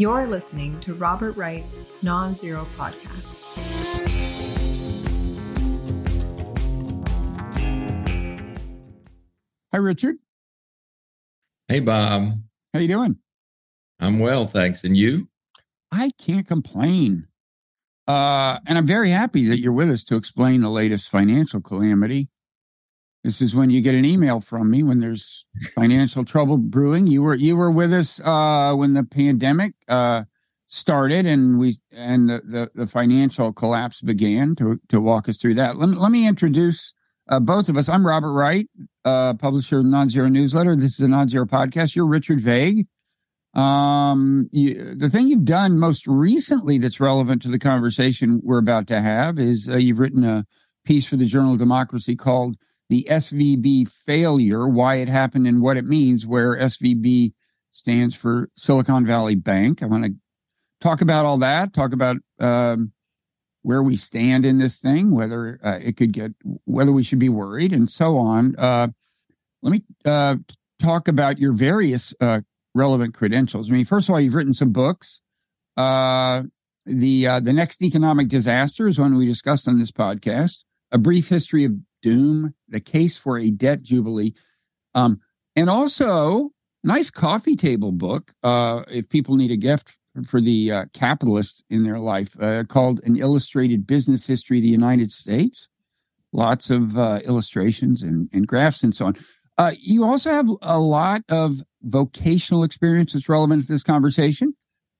You're listening to Robert Wright's Nonzero Podcast. Hi, Richard. Hey, Bob. How you doing? I'm well, thanks. And you? I can't complain. Uh, and I'm very happy that you're with us to explain the latest financial calamity. This is when you get an email from me when there's financial trouble brewing. You were you were with us uh, when the pandemic uh, started and we and the, the, the, financial collapse began to to walk us through that. Let, let me introduce uh, both of us. I'm Robert Wright, uh, publisher of Nonzero Newsletter. This is a Nonzero podcast. You're Richard Vague. Um, you, the thing you've done most recently that's relevant to the conversation we're about to have is uh, you've written a piece for the Journal of Democracy called the SVB failure, why it happened and what it means, where SVB stands for Silicon Valley Bank. I want to talk about all that, talk about um, where we stand in this thing, whether uh, it could get, whether we should be worried, and so on. Uh, let me uh, talk about your various uh, relevant credentials. I mean, first of all, you've written some books. Uh, the uh, the next economic disaster is one we discussed on this podcast. A brief history of doom, the case for a debt jubilee, um, and also nice coffee table book. Uh, if people need a gift for the uh, capitalist in their life, uh, called "An Illustrated Business History of the United States." Lots of uh, illustrations and, and graphs and so on. Uh, you also have a lot of vocational experience that's relevant to this conversation.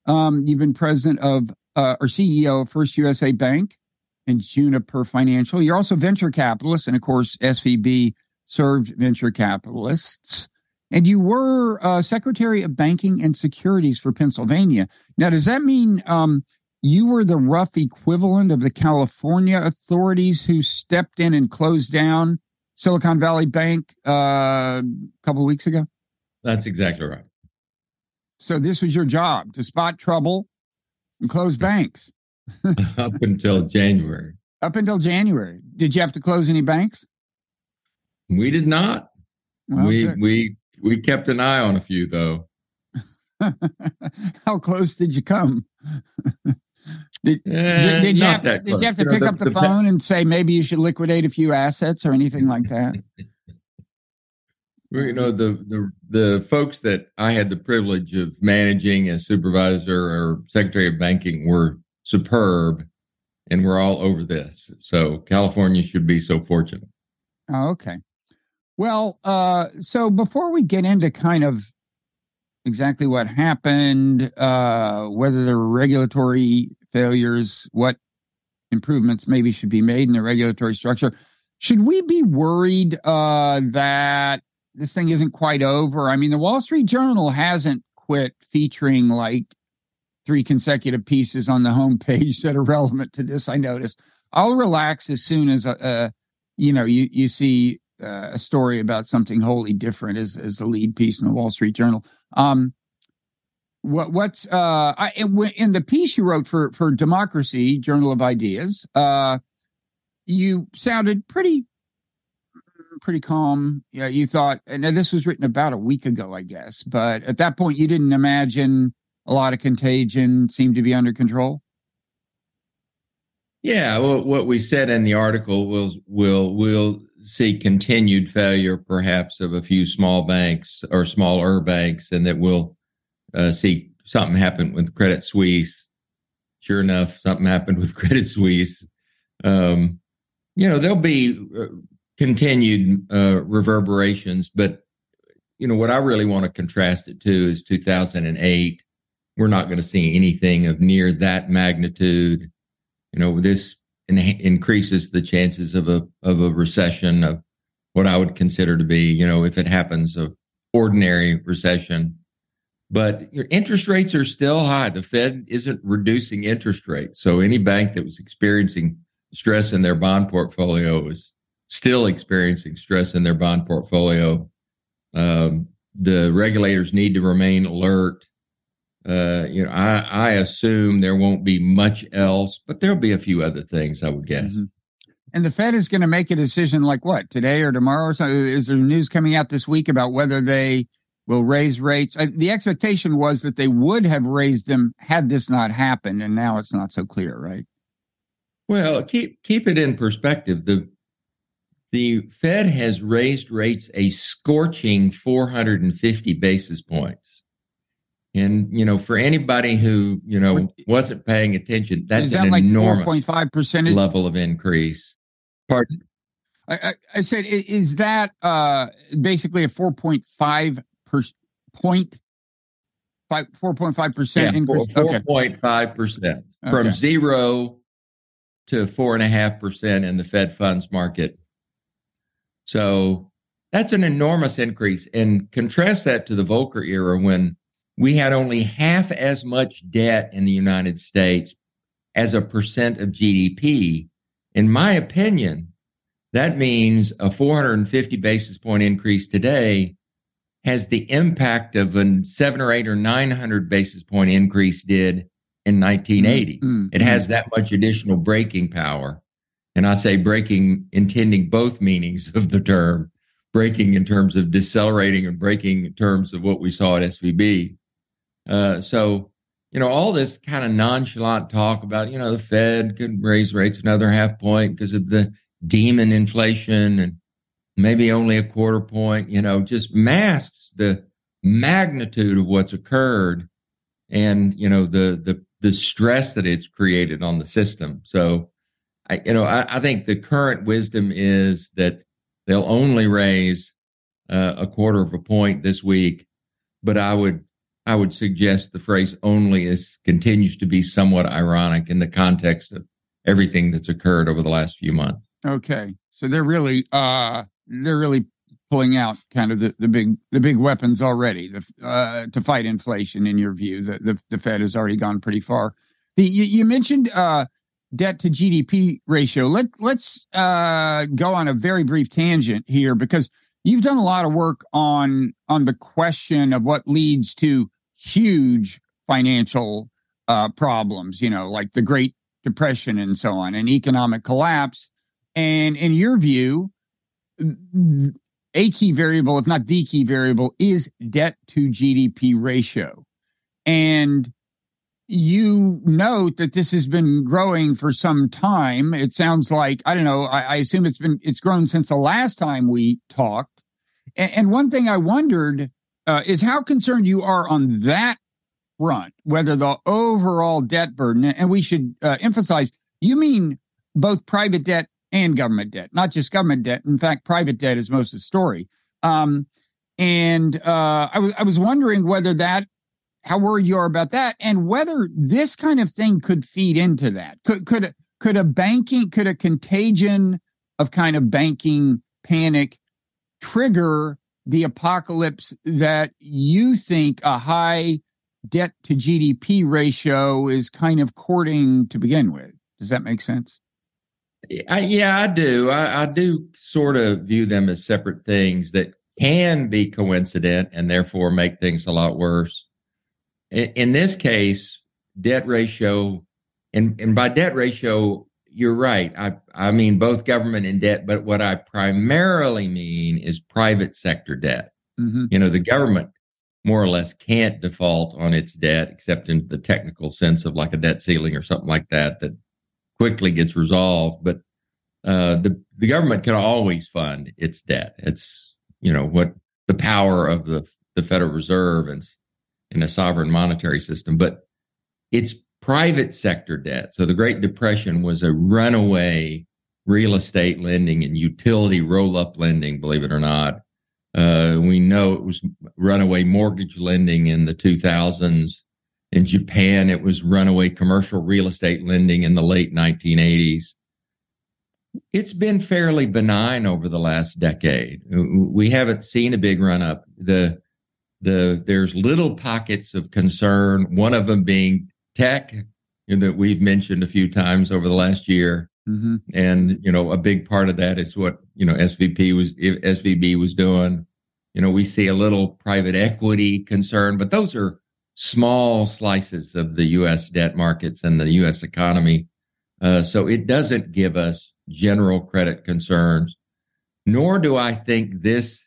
Um, you've been president of uh, or CEO of First USA Bank, and Juniper Financial. You're also venture capitalist, and of course, SVB served venture capitalists. And you were uh, Secretary of Banking and Securities for Pennsylvania. Now, does that mean um, you were the rough equivalent of the California authorities who stepped in and closed down Silicon Valley Bank uh, a couple of weeks ago? That's exactly right. So this was your job to spot trouble and close banks. up until January. Up until January. Did you have to close any banks? We did not. Well, we good. we we kept an eye on a few though. How close did you come? did, uh, did, you have, did, you have, to you pick up the, the phone and say maybe you should liquidate a few assets or anything like that? you know the the the folks that I had the privilege of managing as supervisor or secretary of banking were superb, and we're all over this. So California should be so fortunate. Oh, okay. Well, uh, so before we get into kind of exactly what happened, uh, whether there were regulatory failures, what improvements maybe should be made in the regulatory structure, should we be worried uh, that this thing isn't quite over? I mean, the Wall Street Journal hasn't quit featuring like three consecutive pieces on the homepage that are relevant to this. I noticed. I'll relax as soon as uh, uh you know you you see uh, a story about something wholly different as as the lead piece in the Wall Street Journal. Um, what what's uh I in the piece you wrote for for Democracy Journal of Ideas, uh, you sounded pretty pretty calm. Yeah, you thought, and this was written about a week ago, I guess, but at that point you didn't imagine a lot of contagion seemed to be under control? Yeah, well, what we said in the article was will will see continued failure, perhaps, of a few small banks or smaller banks, and that we'll uh, see something happen with Credit Suisse. Sure enough, something happened with Credit Suisse. Um, you know, there'll be uh, continued uh, reverberations, but you know what I really want to contrast it to is 2008 we're not going to see anything of near that magnitude. You know, this in- increases the chances of a of a recession of what I would consider to be, you know, if it happens, a ordinary recession. But your interest rates are still high. The Fed isn't reducing interest rates, so any bank that was experiencing stress in their bond portfolio is still experiencing stress in their bond portfolio. Um, the regulators need to remain alert uh, you know, I, I assume there won't be much else, but there'll be a few other things, I would guess. Mm-hmm. And the Fed is going to make a decision like what today or tomorrow? So is there news coming out this week about whether they will raise rates. Uh, the expectation was that they would have raised them had this not happened, and now it's not so clear, right? Well, keep keep it in perspective. The the Fed has raised rates a scorching 450 basis points. And you know, for anybody who you know wasn't paying attention, that's that an like enormous 4.5 percentage level of increase. Pardon? I, I, I said, is that uh, basically a 4.5 per point? 4.5 percent yeah, increase. 4.5 percent from zero to four and a half percent in the Fed funds market. So that's an enormous increase. And contrast that to the Volcker era when we had only half as much debt in the United States as a percent of GDP. In my opinion, that means a 450 basis point increase today has the impact of a seven or eight or 900 basis point increase did in 1980. Mm-hmm. It has that much additional breaking power. And I say breaking, intending both meanings of the term, braking in terms of decelerating and breaking in terms of what we saw at SVB. Uh, so, you know, all this kind of nonchalant talk about, you know, the Fed could raise rates another half point because of the demon inflation and maybe only a quarter point, you know, just masks the magnitude of what's occurred and, you know, the, the, the stress that it's created on the system. So, I, you know, I, I think the current wisdom is that they'll only raise uh, a quarter of a point this week, but I would I would suggest the phrase only is continues to be somewhat ironic in the context of everything that's occurred over the last few months. Okay. So they're really uh they're really pulling out kind of the, the big the big weapons already the, uh, to fight inflation in your view the, the, the Fed has already gone pretty far. The, you, you mentioned uh debt to GDP ratio. Let let's uh go on a very brief tangent here because you've done a lot of work on on the question of what leads to huge financial uh, problems, you know, like the Great Depression and so on, and economic collapse. And in your view, a key variable, if not the key variable, is debt to GDP ratio. And you note that this has been growing for some time. It sounds like, I don't know, I, I assume it's been, it's grown since the last time we talked. And, and one thing I wondered uh, is how concerned you are on that front, whether the overall debt burden, and we should uh, emphasize, you mean both private debt and government debt, not just government debt. In fact, private debt is most of the story. Um, and uh, I was I was wondering whether that, how worried you are about that, and whether this kind of thing could feed into that. Could could could a banking could a contagion of kind of banking panic trigger the apocalypse that you think a high debt to GDP ratio is kind of courting to begin with. Does that make sense? I, yeah, I do. I, I, do sort of view them as separate things that can be coincident and therefore make things a lot worse. In, in this case, debt ratio, and, and by debt ratio, you're right. I I mean both government and debt, but what I primarily mean is private sector debt. Mm-hmm. You know, the government more or less can't default on its debt except in the technical sense of like a debt ceiling or something like that that quickly gets resolved. But uh, the the government can always fund its debt. It's you know what the power of the the Federal Reserve and in a sovereign monetary system, but it's private sector debt. So the Great Depression was a runaway real estate lending and utility roll up lending, believe it or not. Uh, we know it was runaway mortgage lending in the 2000s. In Japan, it was runaway commercial real estate lending in the late 1980s. It's been fairly benign over the last decade. We haven't seen a big run up. The the there's little pockets of concern. One of them being tech that we've mentioned a few times over the last year. Mm-hmm. And, you know, a big part of that is what, you know, SVP was, SVB was doing. You know, we see a little private equity concern, but those are small slices of the U.S. debt markets and the U.S. economy. Uh, so it doesn't give us general credit concerns, nor do I think this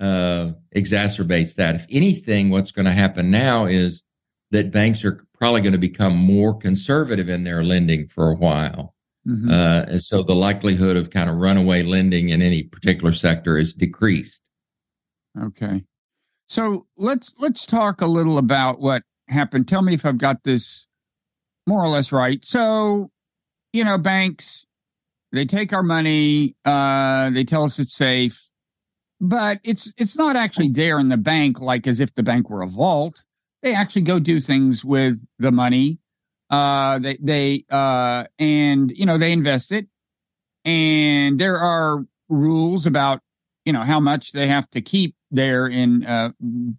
uh, exacerbates that. If anything, what's going to happen now is that banks are probably going to become more conservative in their lending for a while. Mm-hmm. Uh, and so the likelihood of kind of runaway lending in any particular sector is decreased. Okay. So let's let's talk a little about what happened. Tell me if I've got this more or less right. So, you know, banks they take our money, uh, they tell us it's safe, but it's it's not actually there in the bank like as if the bank were a vault. They actually go do things with the money. Uh, they they uh, and you know they invest it, and there are rules about you know how much they have to keep there in uh,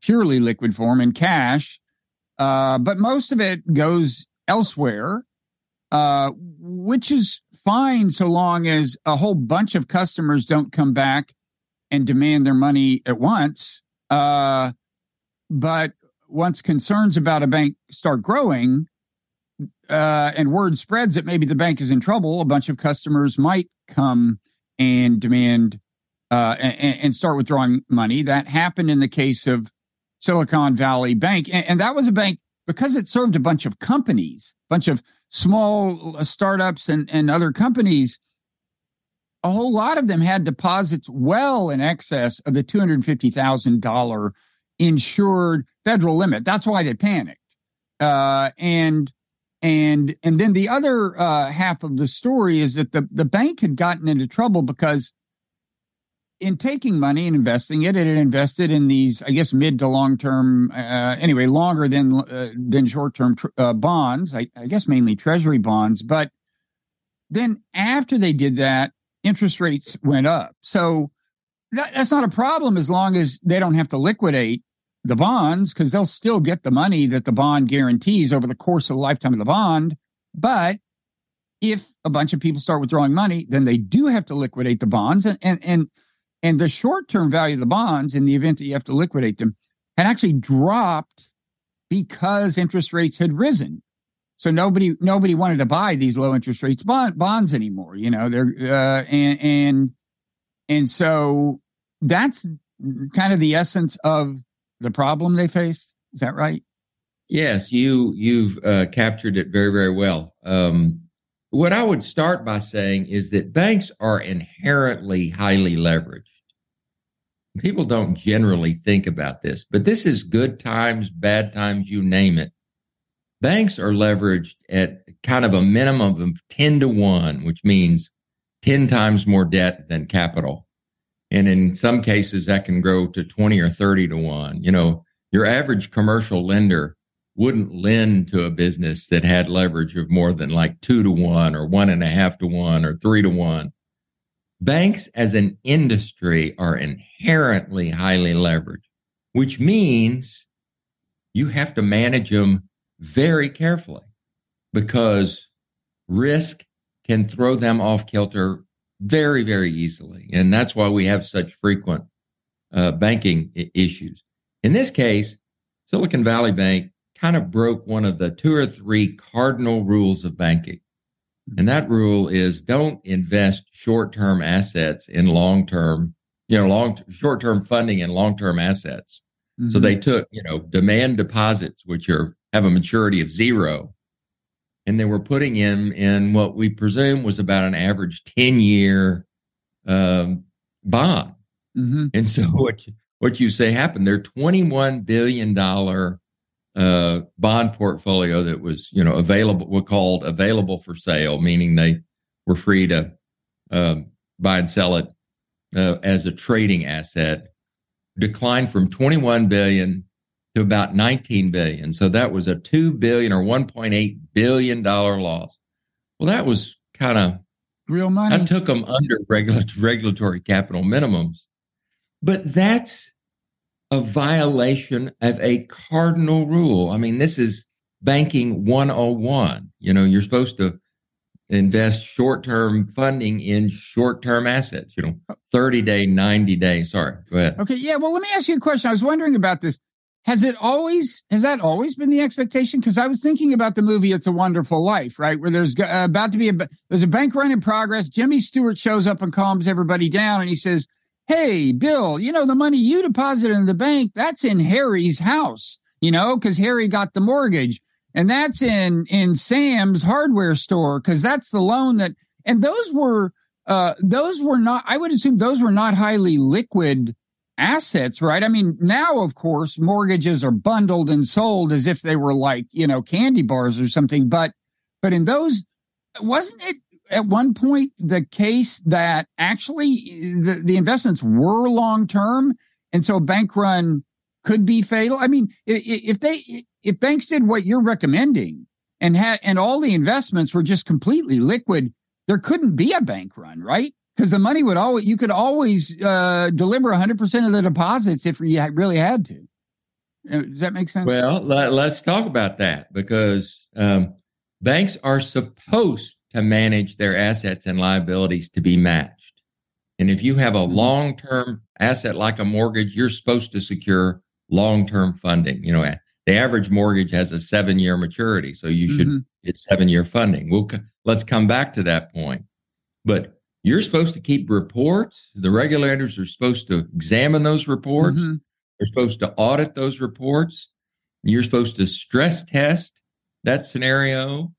purely liquid form in cash. Uh, but most of it goes elsewhere, uh, which is fine so long as a whole bunch of customers don't come back and demand their money at once. Uh, but once concerns about a bank start growing uh, and word spreads that maybe the bank is in trouble, a bunch of customers might come and demand uh, and, and, start withdrawing money. That happened in the case of Silicon Valley Bank. And, and, that was a bank because it served a bunch of companies, a bunch of small uh, startups and, and other companies. A whole lot of them had deposits well in excess of the $250,000 insured federal limit. That's why they panicked. Uh, and and and then the other uh, half of the story is that the the bank had gotten into trouble because in taking money and investing it, it had invested in these, I guess, mid to long term, uh, anyway, longer than uh, than short term tr- uh, bonds. I, I, guess mainly Treasury bonds. But then after they did that, interest rates went up. So that, that's not a problem as long as they don't have to liquidate the bonds because they'll still get the money that the bond guarantees over the course of the lifetime of the bond. But if a bunch of people start withdrawing money, then they do have to liquidate the bonds and and and and the short term value of the bonds, in the event that you have to liquidate them, had actually dropped because interest rates had risen. So nobody nobody wanted to buy these low interest rates bond, bonds anymore. You know, they're uh, and and and so that's kind of the essence of the problem they faced. Is that right? Yes, you you've uh, captured it very very well. Um, what I would start by saying is that banks are inherently highly leveraged. People don't generally think about this, but this is good times, bad times, you name it. Banks are leveraged at kind of a minimum of 10 to 1, which means 10 times more debt than capital. And in some cases, that can grow to 20 or 30 to 1. You know, your average commercial lender wouldn't lend to a business that had leverage of more than like two to one or one and a half to one or three to one. Banks as an industry are inherently highly leveraged, which means you have to manage them very carefully because risk can throw them off kilter very, very easily. And that's why we have such frequent uh, banking I- issues. In this case, Silicon Valley Bank kind of broke one of the two or three cardinal rules of banking. And that rule is don't invest short term assets in long term, you know, long short term funding in long term assets. Mm-hmm. So they took, you know, demand deposits, which are have a maturity of zero, and they were putting in in what we presume was about an average 10 year um, bond. Mm-hmm. And so what what you say happened, their 21 billion dollar uh, bond portfolio that was, you know, available, we called available for sale, meaning they were free to um, buy and sell it uh, as a trading asset, declined from 21 billion to about 19 billion. So that was a 2 billion or 1.8 billion dollar loss. Well, that was kind of real money. I took them under regulatory capital minimums. But that's a violation of a cardinal rule. I mean, this is banking 101. You know, you're supposed to invest short term funding in short term assets, you know, 30 day, 90 day. Sorry, go ahead. Okay. Yeah. Well, let me ask you a question. I was wondering about this. Has it always, has that always been the expectation? Because I was thinking about the movie It's a Wonderful Life, right? Where there's uh, about to be a, there's a bank run in progress. Jimmy Stewart shows up and calms everybody down and he says, hey, Bill, you know, the money you deposited in the bank, that's in Harry's house, you know, because Harry got the mortgage. And that's in in Sam's hardware store because that's the loan that and those were uh those were not I would assume those were not highly liquid assets, right? I mean, now of course mortgages are bundled and sold as if they were like, you know, candy bars or something, but but in those wasn't it at one point the case that actually the, the investments were long term and so bank run could be fatal? I mean if they if banks did what you're recommending and had and all the investments were just completely liquid there couldn't be a bank run right because the money would always you could always uh, deliver 100% of the deposits if you really had to uh, does that make sense well let, us talk about that because um, banks are supposed to manage their assets and liabilities to be matched. And if you have a mm-hmm. long term asset like a mortgage, you're supposed to secure long term funding. You know, the average mortgage has a seven year maturity, so you should mm-hmm. get seven year funding. We'll let's come back to that point. But you're supposed to keep reports. The regulators are supposed to examine those reports. Mm-hmm. They're supposed to audit those reports. You're supposed to stress test that scenario.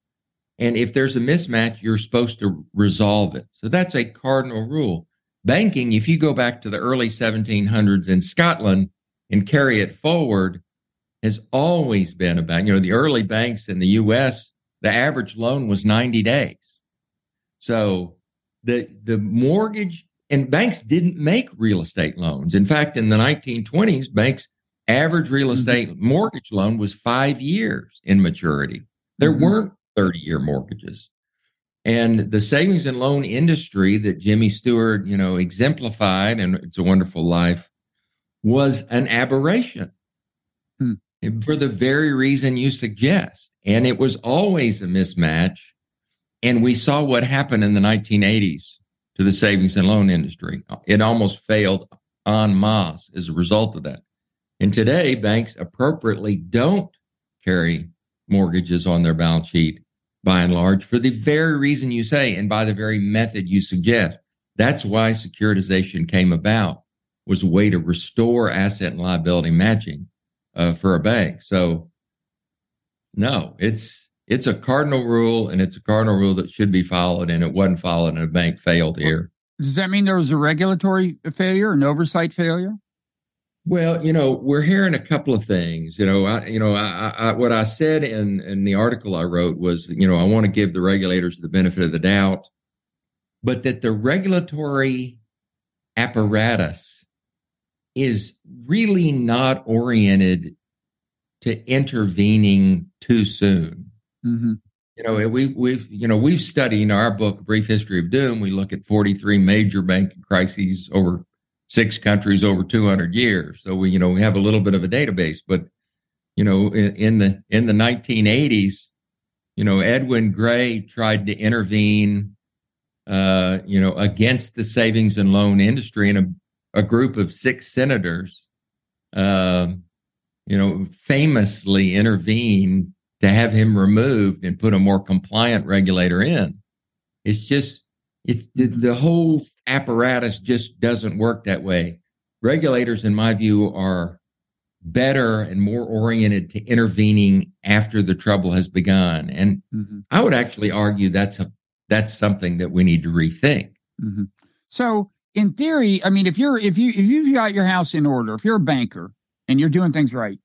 And if there's a mismatch, you're supposed to resolve it. So that's a cardinal rule. Banking, if you go back to the early 1700s in Scotland and carry it forward, has always been about, you know, the early banks in the US, the average loan was 90 days. So the, the mortgage and banks didn't make real estate loans. In fact, in the 1920s, banks average real mm-hmm. estate mm-hmm. mortgage loan was five years in maturity. There mm-hmm. weren't 30 year mortgages. And the savings and loan industry that Jimmy Stewart, you know, exemplified and it's a wonderful life was an aberration hmm. for the very reason you suggest. And it was always a mismatch. And we saw what happened in the 1980s to the savings and loan industry. It almost failed en masse as a result of that. And today, banks appropriately don't carry mortgages on their balance sheet by and large for the very reason you say and by the very method you suggest. That's why securitization came about was a way to restore asset and liability matching uh, for a bank. So no, it's it's a cardinal rule and it's a cardinal rule that should be followed and it wasn't followed and a bank failed here. Does that mean there was a regulatory failure, an oversight failure? Well, you know, we're hearing a couple of things. You know, I, you know, I, I, what I said in in the article I wrote was, you know, I want to give the regulators the benefit of the doubt, but that the regulatory apparatus is really not oriented to intervening too soon. Mm-hmm. You know, we we've you know we've studied in our book, Brief History of Doom. We look at forty three major banking crises over six countries over 200 years. So we, you know, we have a little bit of a database, but you know, in, in the in the 1980s, you know, Edwin Gray tried to intervene, uh, you know, against the savings and loan industry, and a, a group of six senators, uh, you know, famously intervened to have him removed and put a more compliant regulator in. It's just it the, the whole apparatus just doesn't work that way. Regulators, in my view, are better and more oriented to intervening after the trouble has begun. And mm-hmm. I would actually argue that's a that's something that we need to rethink. Mm-hmm. So, in theory, I mean, if you're if you if you've got your house in order, if you're a banker and you're doing things right,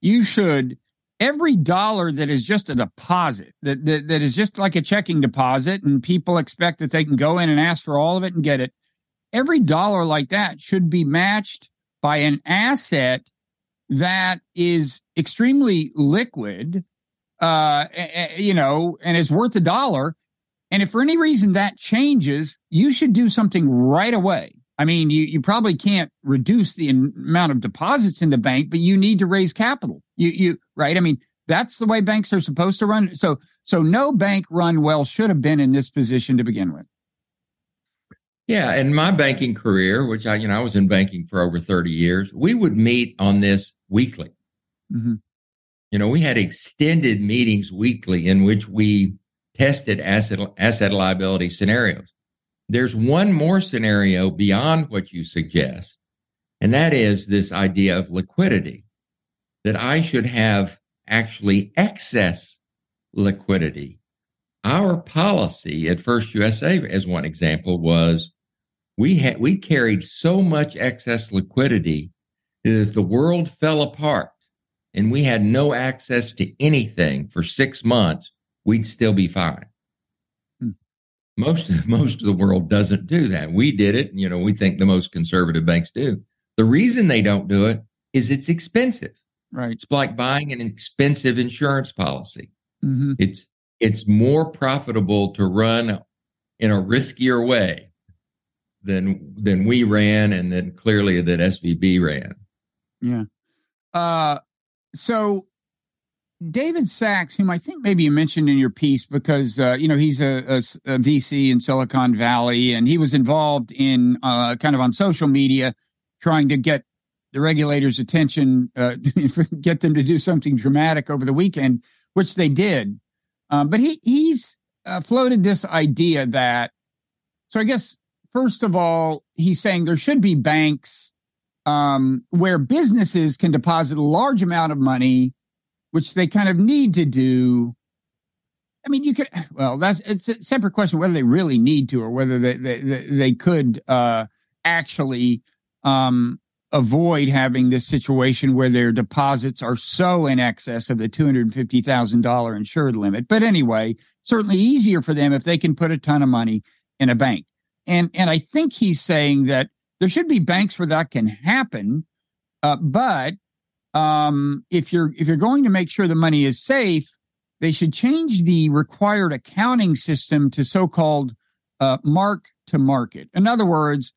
you should every dollar that is just a deposit that, that that is just like a checking deposit and people expect that they can go in and ask for all of it and get it every dollar like that should be matched by an asset that is extremely liquid uh you know and is worth a dollar and if for any reason that changes you should do something right away I mean, you, you probably can't reduce the amount of deposits in the bank, but you need to raise capital. You, you, right? I mean, that's the way banks are supposed to run. So, so no bank run well should have been in this position to begin with. Yeah, in my banking career, which I, you know, I was in banking for over 30 years, we would meet on this weekly. Mm-hmm. You know, we had extended meetings weekly in which we tested asset asset liability scenarios. there's one more scenario beyond what you suggest, and that is this idea of liquidity that I should have actually excess liquidity. Our policy at First USA, as one example, was we had we carried so much excess liquidity that if the world fell apart and we had no access to anything for six months, we'd still be fine. Hmm. Most most of the world doesn't do that. We did it. You know, we think the most conservative banks do. The reason they don't do it is it's expensive. Right. It's like buying an expensive insurance policy. Mm-hmm. It's it's more profitable to run in a riskier way than than we ran and then clearly that SVB ran. Yeah. Uh so David Sacks, whom I think maybe you mentioned in your piece, because uh, you know he's a, a, a, VC in Silicon Valley, and he was involved in uh, kind of on social media, trying to get the regulators' attention, uh, get them to do something dramatic over the weekend, which they did. Um, but he he's uh, floated this idea that, so I guess first of all, he's saying there should be banks um, where businesses can deposit a large amount of money, which they kind of need to do. I mean, you could, well, that's it's a separate question whether they really need to or whether they they, they could uh, actually um, avoid having this situation where their deposits are so in excess of the $250,000 insured limit. But anyway, certainly easier for them if they can put a ton of money in a bank. And and I think he's saying that there should be banks where that can happen, uh, but um, if you're if you're going to make sure the money is safe, they should change the required accounting system to so-called uh, mark to market. In other words,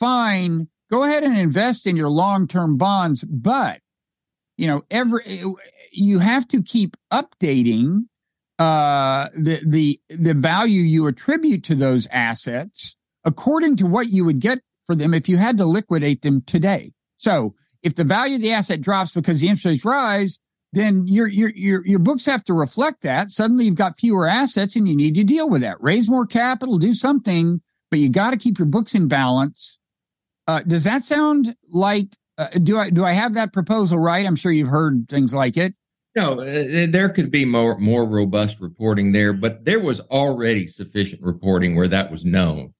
fine go ahead and invest in your long-term bonds, but you know, every you have to keep updating uh, the the the value you attribute to those assets according to what you would get for them if you had to liquidate them today. So, if the value of the asset drops because the interest rates rise, then your your your your books have to reflect that. Suddenly, you've got fewer assets, and you need to deal with that. Raise more capital, do something, but you got to keep your books in balance uh, does that sound like uh, do I do I have that proposal right? I'm sure you've heard things like it. No, uh, there could be more more robust reporting there, but there was already sufficient reporting where that was known.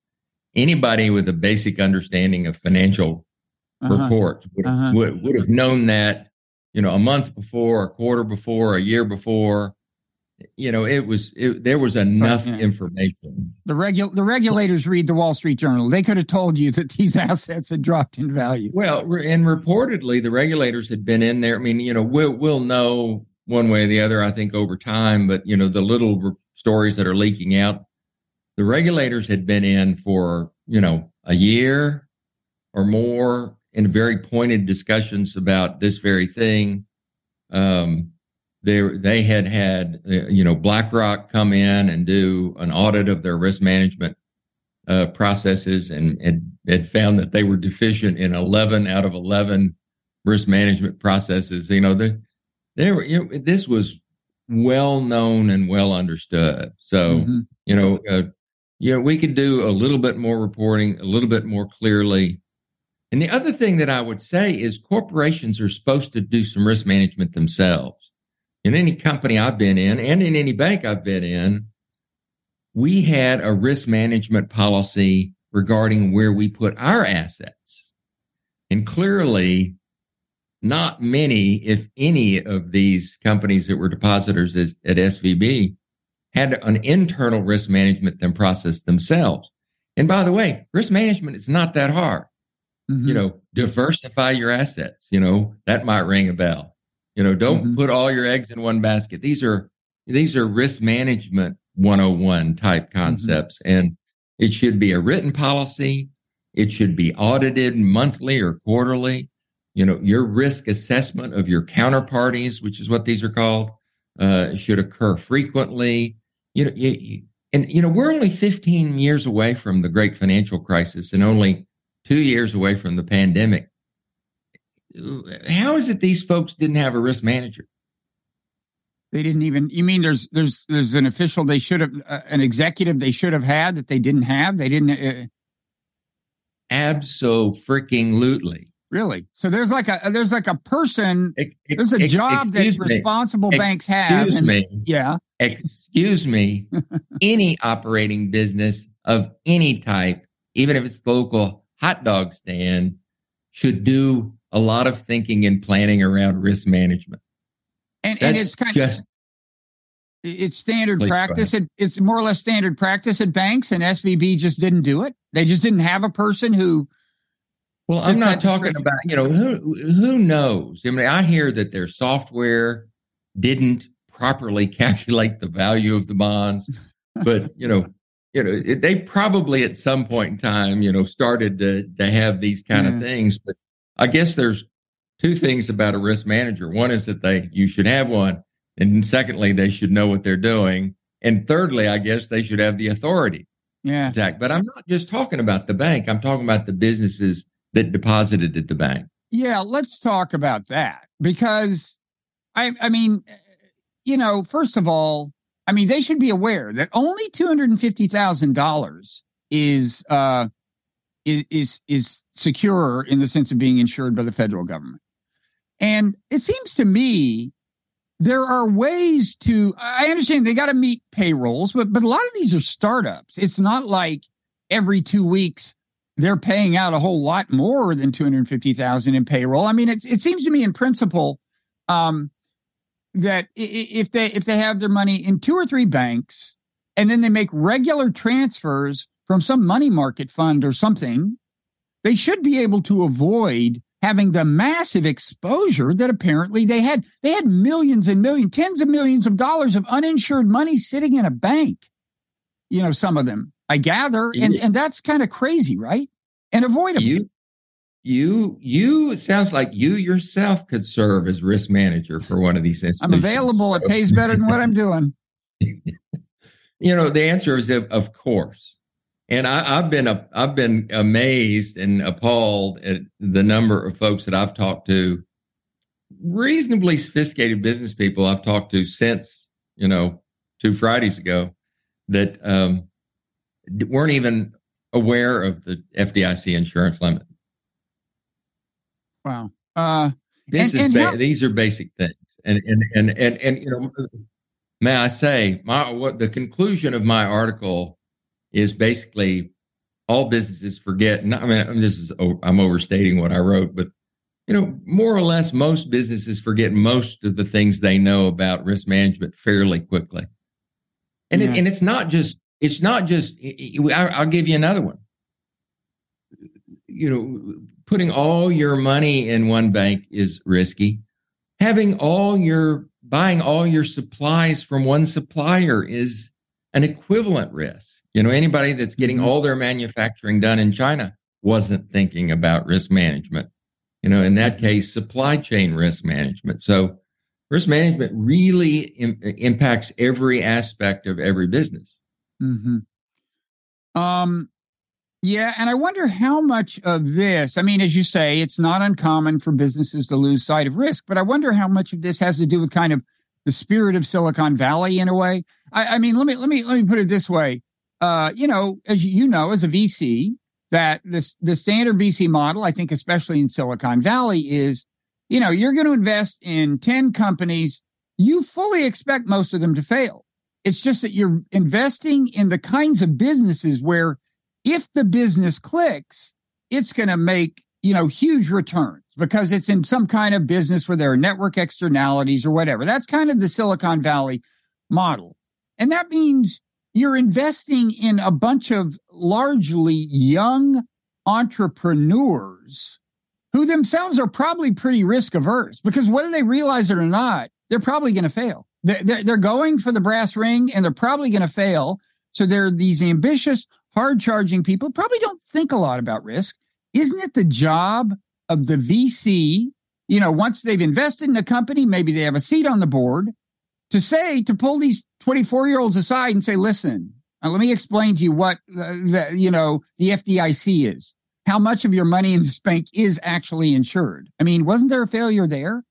Anybody with a basic understanding of financial uh-huh. reports would, uh-huh. would, would have known that, you know, a month before, a quarter before, a year before you know, it was it, there was enough yeah. information. The regu- the regulators read the Wall Street Journal. They could have told you that these assets had dropped in value. Well, and reportedly, the regulators had been in there. I mean, you know, we'll we'll know one way or the other. I think over time, but you know, the little re- stories that are leaking out, the regulators had been in for you know a year or more in very pointed discussions about this very thing. Um, they they had had uh, you know BlackRock come in and do an audit of their risk management uh, processes and had, had found that they were deficient in 11 out of 11 risk management processes. You know, the, they were, you know, this was well known and well understood. So, mm-hmm. you know, uh, you know, we could do a little bit more reporting, a little bit more clearly. And the other thing that I would say is corporations are supposed to do some risk management themselves in any company I've been in and in any bank I've been in, we had a risk management policy regarding where we put our assets. And clearly, not many, if any, of these companies that were depositors at SVB had an internal risk management them process themselves. And by the way, risk management is not that hard. Mm-hmm. You know, diversify your assets. You know, that might ring a bell. You know, don't mm-hmm. put all your eggs in one basket. These are these are risk management 101 type mm-hmm. concepts mm-hmm. and it should be a written policy. It should be audited monthly or quarterly. You know, your risk assessment of your counterparties, which is what these are called, uh, should occur frequently. You know, you, and you know, we're only 15 years away from the great financial crisis and only two years away from the pandemic how is it these folks didn't have a risk manager? They didn't even. You mean there's there's there's an official they should have uh, an executive they should have had that they didn't have. They didn't. Uh, Absolutely. Really? So there's like a there's like a person. There's a job that responsible me. banks have. Excuse and, me. Yeah. Excuse me. any operating business of any type, even if it's the local hot dog stand, should do a lot of thinking and planning around risk management. And That's and it's kind just of it's standard Please practice. It, it's more or less standard practice at banks, and SVB just didn't do it. They just didn't have a person who. Well, I'm not talking about, you know, who who knows? I mean, I hear that their software didn't properly calculate the value of the bonds, but you know, you know, it, they probably at some point in time, you know, started to to have these kind Yeah. of things. But I guess there's two things about a risk manager. One is that they you should have one, and secondly, they should know what they're doing, and thirdly, I guess they should have the authority Yeah. Jack. But I'm not just talking about the bank. I'm talking about the businesses that deposited at the bank. Yeah, let's talk about that because I I mean, you know, first of all, I mean they should be aware that only two hundred and fifty thousand dollars is uh is is is secure in the sense of being insured by the federal government. And it seems to me there are ways to I understand they got to meet payrolls, but but a lot of these are startups. It's not like every 2 weeks they're paying out a whole lot more than 250,000 in payroll. I mean, it's, it seems to me in principle um, that if they if they have their money in two or three banks and then they make regular transfers from some money market fund or something, they should be able to avoid having the massive exposure that apparently they had. They had millions and millions, tens of millions of dollars of uninsured money sitting in a bank. You know, some of them, I gather, and and that's kind of crazy, right? And avoidable. You, you, you. It sounds like you yourself could serve as risk manager for one of these institutions. I'm available. It pays better than what I'm doing. You know, the answer is of, of course. And I, I've been a, I've been amazed and appalled at the number of folks that I've talked to, reasonably sophisticated business people I've talked to since you know two Fridays ago that um, weren't even aware of the FDIC insurance limit. Wow. Uh, This And- is and ba- how- these are basic things, and and and and and you know, may I say, my what the conclusion of my article is basically all businesses forget. Not, I mean, I mean, this is oh, I'm overstating what I wrote, but you know, more or less, most businesses forget most of the things they know about risk management fairly quickly, and Yeah. it, and it's not just it's not just. I'll give you another one. You know, putting all your money in one bank is risky. Having all your buying all your supplies from one supplier is an equivalent risk. You know, anybody that's getting Mhm. all their manufacturing done in China wasn't thinking about risk management. You know, in that case, supply chain risk management. So, risk management really Im- impacts every aspect of every business. hmm Um, yeah, and I wonder how much of this. I mean, as you say, it's not uncommon for businesses to lose sight of risk, but I wonder how much of this has to do with kind of the spirit of Silicon Valley in a way. I, I mean, let me let me let me put it this way. Uh, you know, as you know, as a VC, that this the standard VC model, I think, especially in Silicon Valley, is you know you're going to invest in ten companies. You fully expect most of them to fail. It's just that you're investing in the kinds of businesses where if the business clicks, it's going to make, you know, huge returns because it's in some kind of business where there are network externalities or whatever. That's kind of the Silicon Valley model. And that means you're investing in a bunch of largely young entrepreneurs who themselves are probably pretty risk averse because whether they realize it or not, they're probably going to fail. They're, they're, going for the brass ring and they're probably going to fail. So they're these ambitious, hard charging people probably don't think a lot about risk. Isn't it the job of the VC? You know, once they've invested in a company, maybe they have a seat on the board to say, to pull these 24 year olds aside and say, listen, uh, let me explain to you what uh, the, you know, the FDIC is. How much of your money in this bank is actually insured? I mean, wasn't there a failure there?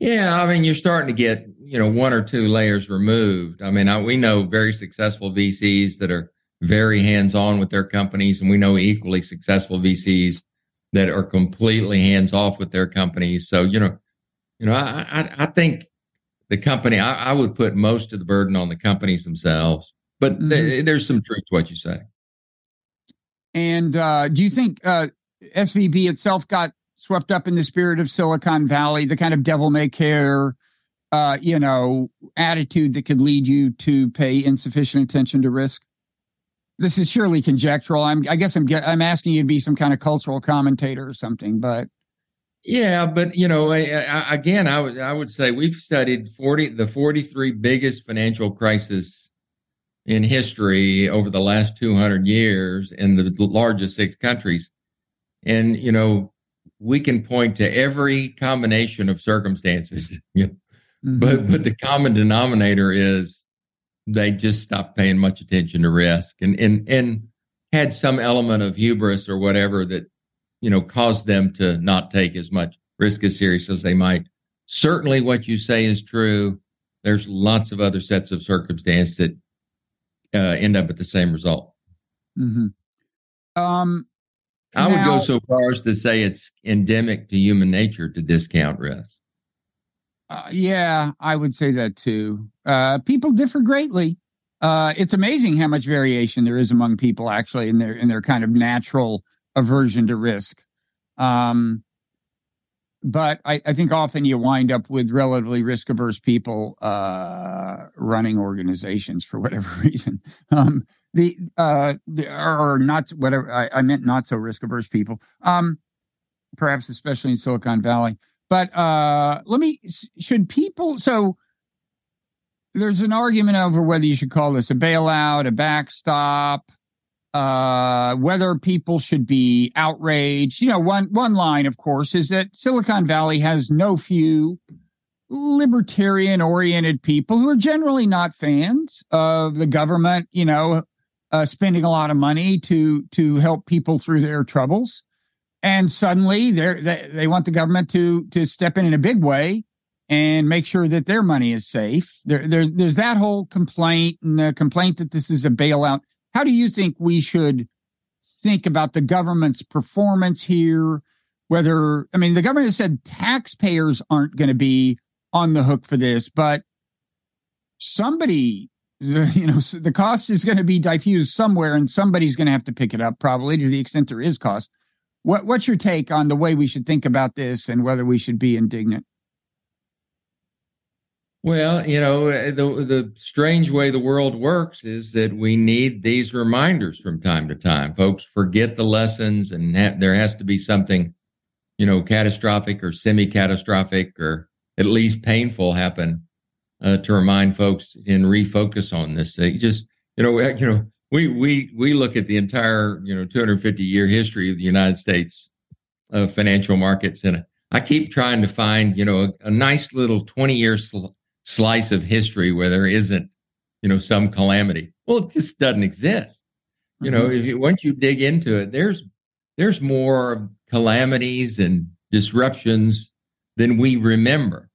Yeah, I mean, you're starting to get you know one or two layers removed. I mean, I, we know very successful VCs that are very hands on with their companies, and we know equally successful VCs that are completely hands off with their companies. So you know, you know, I I, I think the company I, I, would put most of the burden on the companies themselves, but mm-hmm. th- there's some truth to what you say. And uh, do you think uh, SVB itself got swept up in the spirit of Silicon Valley, the kind of devil may care, uh, you know, attitude that could lead you to pay insufficient attention to risk? This is surely conjectural. I'm, I guess I'm, I'm asking you to be some kind of cultural commentator or something, but yeah, but you know, I, I, again, I would I would say we've studied forty the forty three biggest financial crises in history over the last two hundred years in the largest six countries, and you know, we can point to every combination of circumstances. mm-hmm. But but the common denominator is they just stopped paying much attention to risk and and and had some element of hubris or whatever that you know cause them to not take as much risk as serious as they might. Certainly, what you say is true. There's lots of other sets of circumstance that uh, end up at the same result. Mm-hmm. Um, I now, would go so far as to say it's endemic to human nature to discount risk. Uh, yeah, I would say that too. Uh, people differ greatly. Uh, it's amazing how much variation there is among people actually in their in their kind of natural aversion to risk. Um, but I, I, think often you wind up with relatively risk averse people uh, running organizations for whatever reason. Um, the uh the, or not whatever I, I meant not so risk averse people um perhaps especially in silicon valley but uh let me should people so there's an argument over whether you should call this a bailout a backstop uh whether people should be outraged you know one one line of course is that silicon valley has no few libertarian oriented people who are generally not fans of the government you know uh, spending a lot of money to to help people through their troubles, and suddenly they they want the government to to step in in a big way and make sure that their money is safe. There, there there's that whole complaint and the complaint that this is a bailout. How do you think we should think about the government's performance here? Whether I mean the government has said taxpayers aren't going to be on the hook for this, but somebody you know the cost is going to be diffused somewhere and somebody's going to have to pick it up probably to the extent there is cost what what's your take on the way we should think about this and whether we should be indignant well you know uh, the the strange way the world works is that we need these reminders from time to time folks forget the lessons and ha- there has to be something you know catastrophic or semi catastrophic or at least painful happen uh, to remind folks and refocus on this thing. Just you know, you know, we we we look at the entire you know 250 year history of the United States uh, financial markets, and I keep trying to find you know a, a nice little 20 year sl- slice of history where there isn't you know some calamity. Well, it just doesn't exist. You know, mm-hmm. if you, once you dig into it, there's there's more calamities and disruptions than we remember.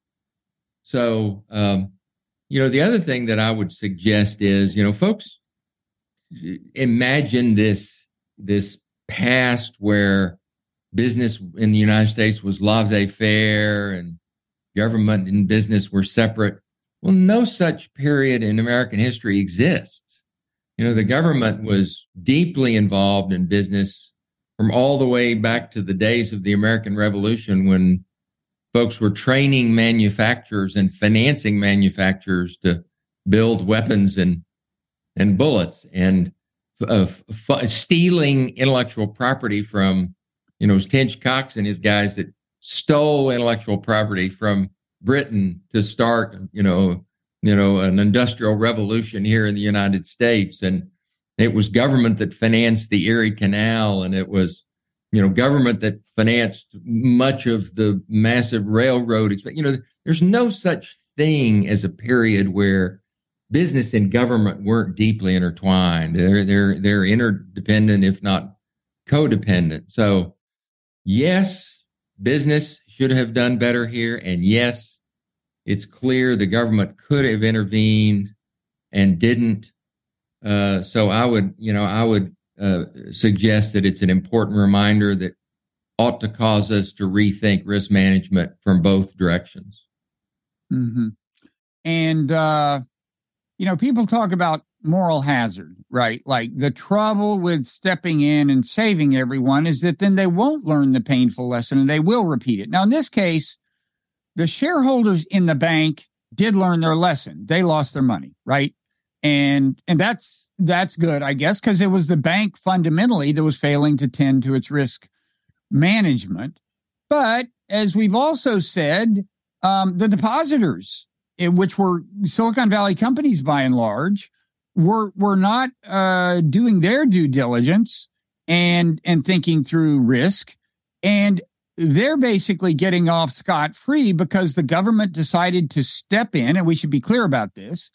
So, um, you know, the other thing that I would suggest is, you know, folks imagine this this past where business in the United States was laissez-faire and government and business were separate. Well, no such period in American history exists. You know, the government was deeply involved in business from all the way back to the days of the American Revolution when folks were training manufacturers and financing manufacturers to build weapons and and bullets and uh, f- stealing intellectual property from you know Tench Coxe and his guys that stole intellectual property from Britain to start you know you know an industrial revolution here in the United States and it was government that financed the Erie Canal and it was you know, government that financed much of the massive railroad. You know, there's no such thing as a period where business and government weren't deeply intertwined. They're they're they're interdependent, if not codependent. So, yes, business should have done better here, and yes, It's clear the government could have intervened and didn't. Uh, so I would, you know, I would uh, suggest that it's an important reminder that ought to cause us to rethink risk management from both directions. Mm-hmm. And uh, you know, people talk about moral hazard, right? Like the trouble with stepping in and saving everyone is that then they won't learn the painful lesson and they will repeat it. Now, in this case, the shareholders in the bank did learn their lesson. They lost their money, right? And and that's that's good, I guess, because it was the bank fundamentally that was failing to tend to its risk management. But as we've also said, um, the depositors, which were Silicon Valley companies by and large, were were not uh, doing their due diligence and and thinking through risk, and they're basically getting off scot free because the government decided to step in, and we should be clear about this,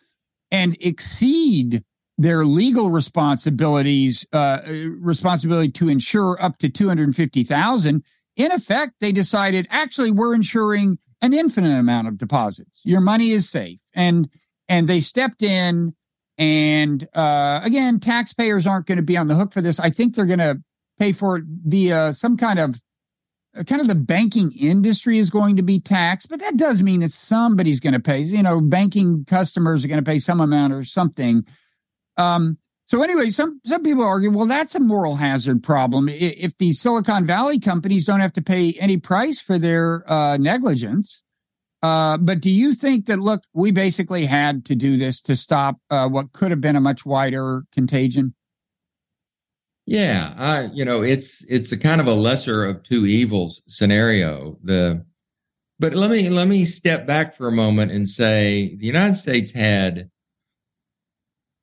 and exceed their legal responsibilities, uh, responsibility to insure up to two hundred fifty thousand. In effect, they decided actually we're insuring an infinite amount of deposits. Your money is safe, and and they stepped in and uh, again, taxpayers aren't going to be on the hook for this. I think they're going to pay for it via some kind of uh, kind of the banking industry is going to be taxed, but that does mean that somebody's going to pay. You know, banking customers are going to pay some amount or something. Um, so anyway, some some people argue, well, that's a moral hazard problem. If the Silicon Valley companies don't have to pay any price for their uh, negligence, uh, but do you think that look, we basically had to do this to stop uh, what could have been a much wider contagion? Yeah, I, you know, it's it's a kind of a lesser of two evils scenario. The but let me let me step back for a moment and say the United States had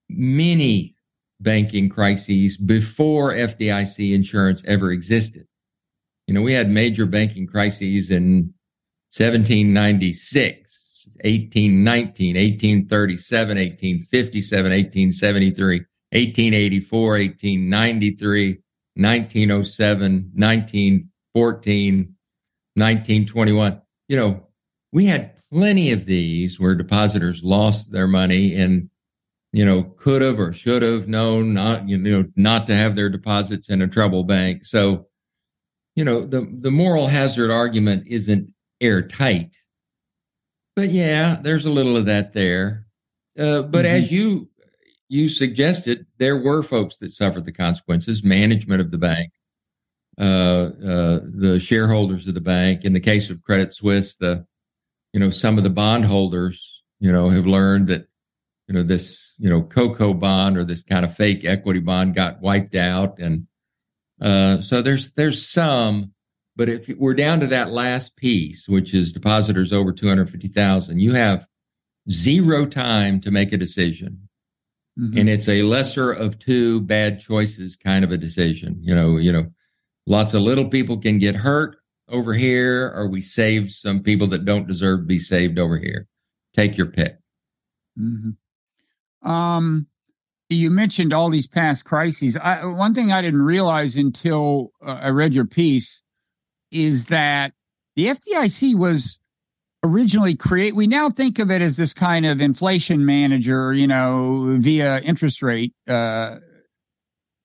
many banking crises before FDIC insurance ever existed. You know, we had major banking crises in 1796, 1819, 1837, 1857, 1873, 1884, 1893, 1907, 1914, 1921. You know, we had plenty of these where depositors lost their money and you know could have or should have known not you know not to have their deposits in a trouble bank so you know the the moral hazard argument isn't airtight. But yeah, there's a little of that there. Uh, but mm-hmm. as you you suggested, there were folks that suffered the consequences. Management of the bank, uh, uh, the shareholders of the bank. In the case of Credit Suisse, the you know some of the bondholders, you know, have learned that you know this you know CoCo bond or this kind of fake equity bond got wiped out, and uh, so there's there's some but if we're down to that last piece, which is depositors over 250,000, you have zero time to make a decision. Mm-hmm. And it's a lesser of two bad choices kind of a decision. You know, you know, lots of little people can get hurt over here, or we save some people that don't deserve to be saved over here. Take your pick. Mm-hmm. Um, you mentioned all these past crises. I, one thing I didn't realize until uh, I read your piece is that the FDIC was originally create we now think of it as this kind of inflation manager you know via interest rate uh,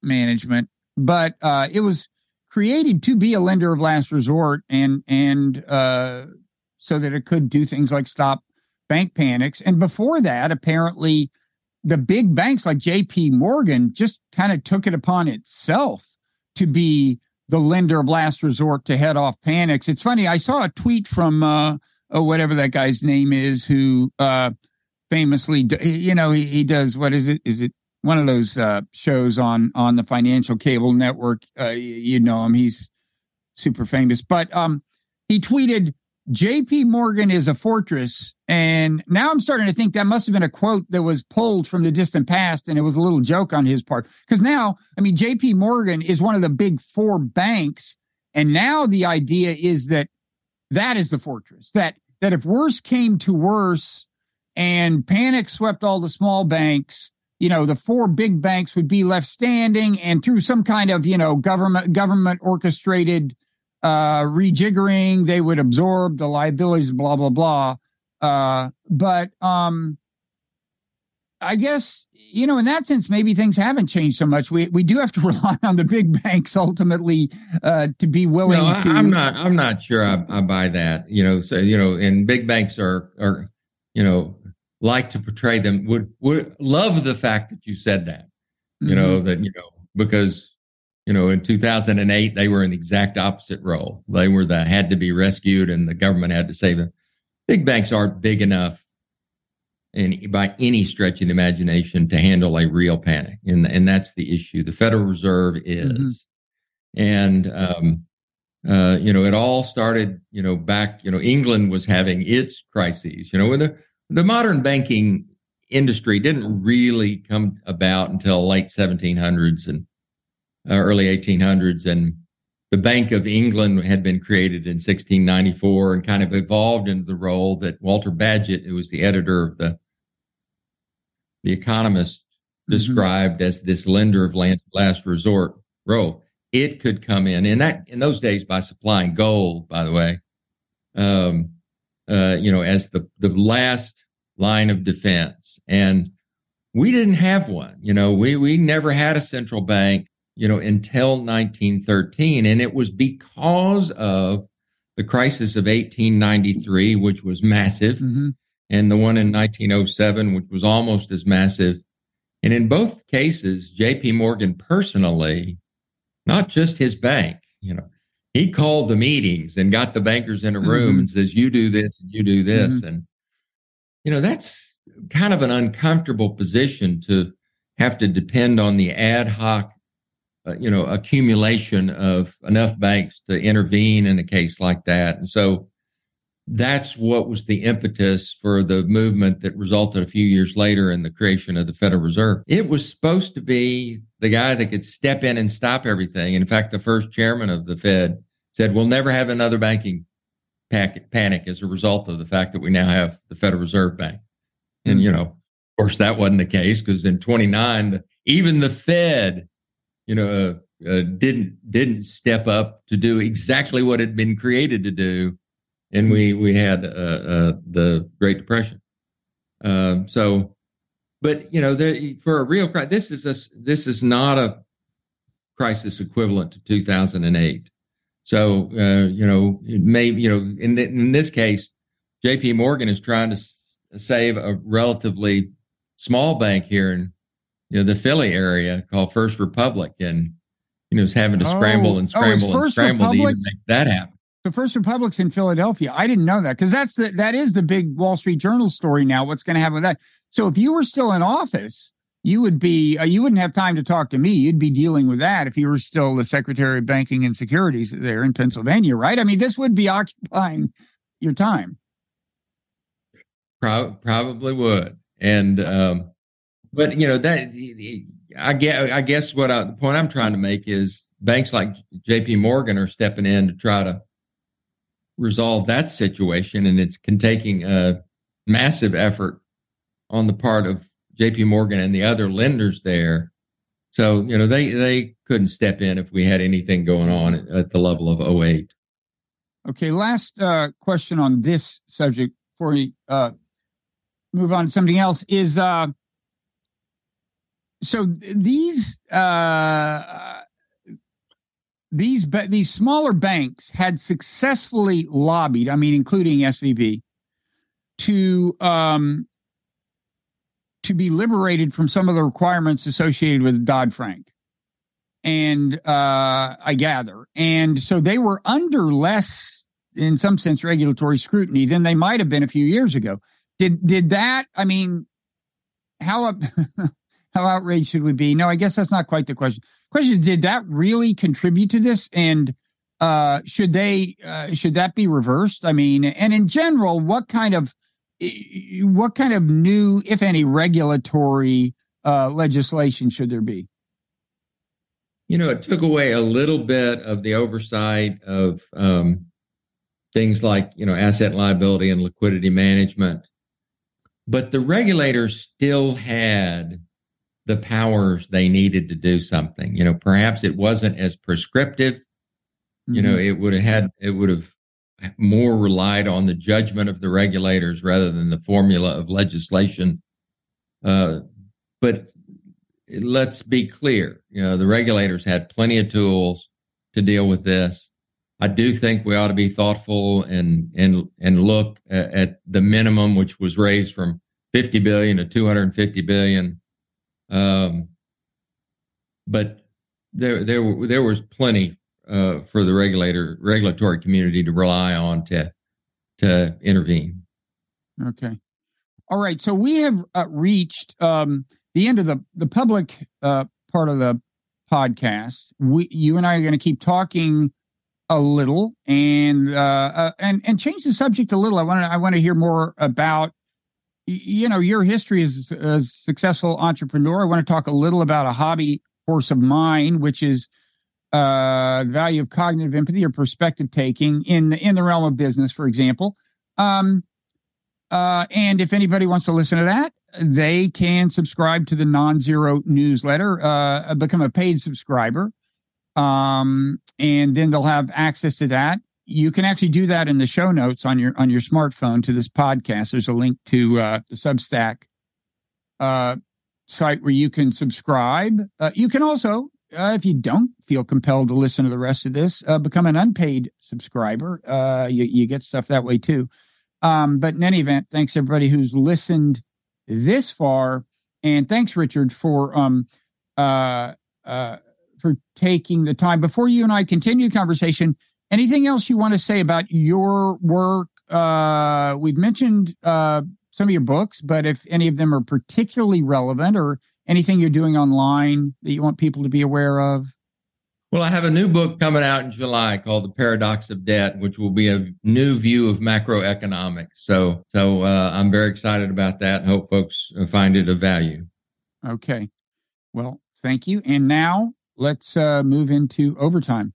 management but uh, it was created to be a lender of last resort and and uh, so that it could do things like stop bank panics and before that apparently the big banks like JP Morgan just kind of took it upon itself to be the lender of last resort to head off panics. It's funny. I saw a tweet from oh, whatever that guy's name is, who uh, famously, you know, he, he does what is it? Is it one of those uh, shows on on the financial cable network? Uh, you know him. He's super famous. But um, he tweeted, "JP Morgan is a fortress." And now I'm starting to think that must have been a quote that was pulled from the distant past and it was a little joke on his part. Because now, I mean, JP Morgan is one of the big four banks. And now the idea is that that is the fortress, that, that if worse came to worse and panic swept all the small banks, you know, the four big banks would be left standing and through some kind of, you know, government, government orchestrated uh, rejiggering, they would absorb the liabilities, blah, blah, blah. Uh, but um, I guess you know, in that sense, maybe things haven't changed so much. We we do have to rely on the big banks ultimately uh, to be willing no, to. I'm not. I'm not sure. I, I buy that. You know, so you know, and big banks are are you know like to portray them would would love the fact that you said that. You mm-hmm. know that you know because you know in 2008 they were in the exact opposite role. They were the had to be rescued and the government had to save them. Big banks aren't big enough and by any stretch of the imagination to handle a real panic. And, and that's the issue. The Federal Reserve is. Mm-hmm. And, um, uh, you know, it all started, you know, back, you know, England was having its crises, you know, the, the modern banking industry didn't really come about until late 1700s and uh, early 1800s. And the Bank of England had been created in 1694 and kind of evolved into the role that Walter Bagehot, who was the editor of the the economist mm-hmm. described as this lender of last resort role. It could come in, and that in those days by supplying gold, by the way, um, uh, you know, as the the last line of defense. And we didn't have one. You know, we we never had a central bank. You know, until 1913, and it was because of the crisis of 1893, which was massive. Mm-hmm and the one in 1907, which was almost as massive. And in both cases, JP Morgan personally, not just his bank, you know, he called the meetings and got the bankers in a room mm-hmm. and says, you do this and you do this. Mm-hmm. And, you know, that's kind of an uncomfortable position to have to depend on the ad hoc, uh, you know, accumulation of enough banks to intervene in a case like that. And so, that's what was the impetus for the movement that resulted a few years later in the creation of the Federal Reserve. It was supposed to be the guy that could step in and stop everything. in fact, the first chairman of the Fed said, We'll never have another banking panic as a result of the fact that we now have the Federal Reserve Bank. And, you know, of course, that wasn't the case because in 29, even the Fed, you know, uh, uh, didn't didn't step up to do exactly what it had been created to do and we we had uh, uh, the Great Depression. Um, so, but you know, the, for a real crisis, this is a this is not a crisis equivalent to 2008. So, uh, you know, it may you know in the, in this case, J.P. Morgan is trying to s- save a relatively small bank here in you know the Philly area called First Republic, and you know is having to scramble and oh, oh, scramble oh, and scramble Republic? to even make that happen the First Republic's in Philadelphia. I didn't know that because that's the that is the big Wall Street Journal story now. What's going to happen with that? So if you were still in office, you would be uh, you wouldn't have time to talk to me. You'd be dealing with that if you were still the Secretary of Banking and Securities there in Pennsylvania, right? I mean, this would be occupying your time. Pro- probably would, and um, but you know that I guess I guess what I, the point I'm trying to make is banks like J.P. Morgan are stepping in to try to resolve that situation. And it's taking a massive effort on the part of JP Morgan and the other lenders there. So, you know, they, they couldn't step in if we had anything going on at, at the level of 08. Okay. Last uh, question on this subject before we uh, move on to something else is uh, so these uh, these these smaller banks had successfully lobbied, I mean, including SVB, to um, to be liberated from some of the requirements associated with Dodd Frank, and uh, I gather, and so they were under less, in some sense, regulatory scrutiny than they might have been a few years ago. Did did that? I mean, how up, how outraged should we be? No, I guess that's not quite the question question did that really contribute to this? And uh, should they uh, should that be reversed? I mean and in general what kind of what kind of new if any regulatory uh, legislation should there be? You know it took away a little bit of the oversight of um, things like you know asset liability and liquidity management. But the regulators still had the powers they needed to do something. You know, perhaps it wasn't as prescriptive. Mm-hmm. You know, mm-hmm. it would have had it would have more relied on the judgment of the regulators rather than the formula of legislation. Uh, but let's be clear, you know, the regulators had plenty of tools to deal with this. I do think we ought to be thoughtful and and and look at, at the minimum, which was raised from 50 billion to 250 billion. Um, but there there there was plenty uh, for the regulator regulatory community to rely on to to intervene. Okay, all right. So we have uh, reached um, the end of the the public uh, part of the podcast. We you and I are going to keep talking a little and uh, uh, and and change the subject a little. I want to I want to hear more about you know your history as a successful entrepreneur. I want to talk a little about a hobby horse of mine, which is uh, value of cognitive empathy or perspective taking in in the realm of business, for example. Um, uh, and if anybody wants to listen to that, they can subscribe to the Nonzero newsletter, uh, become a paid subscriber um, and then they'll have access to that. You can actually do that in the show notes on your on your smartphone to this podcast. There's a link to uh, the Substack uh, site where you can subscribe. Uh, you can also, uh, if you don't feel compelled to listen to the rest of this, uh, become an unpaid subscriber. Uh, you, you get stuff that way too. Um, but in any event, thanks everybody who's listened this far, and thanks Richard for um, for taking the time. Before you and I continue conversation, anything else you want to say about your work? Uh, we've mentioned uh, some of your books, but if any of them are particularly relevant or anything you're doing online that you want people to be aware of? Well, I have a new book coming out in July called The Paradox of Debt, which will be a new view of macroeconomics. So, so uh, I'm very excited about that and hope folks find it of value. Okay. Well, thank you. And now let's uh, move into overtime.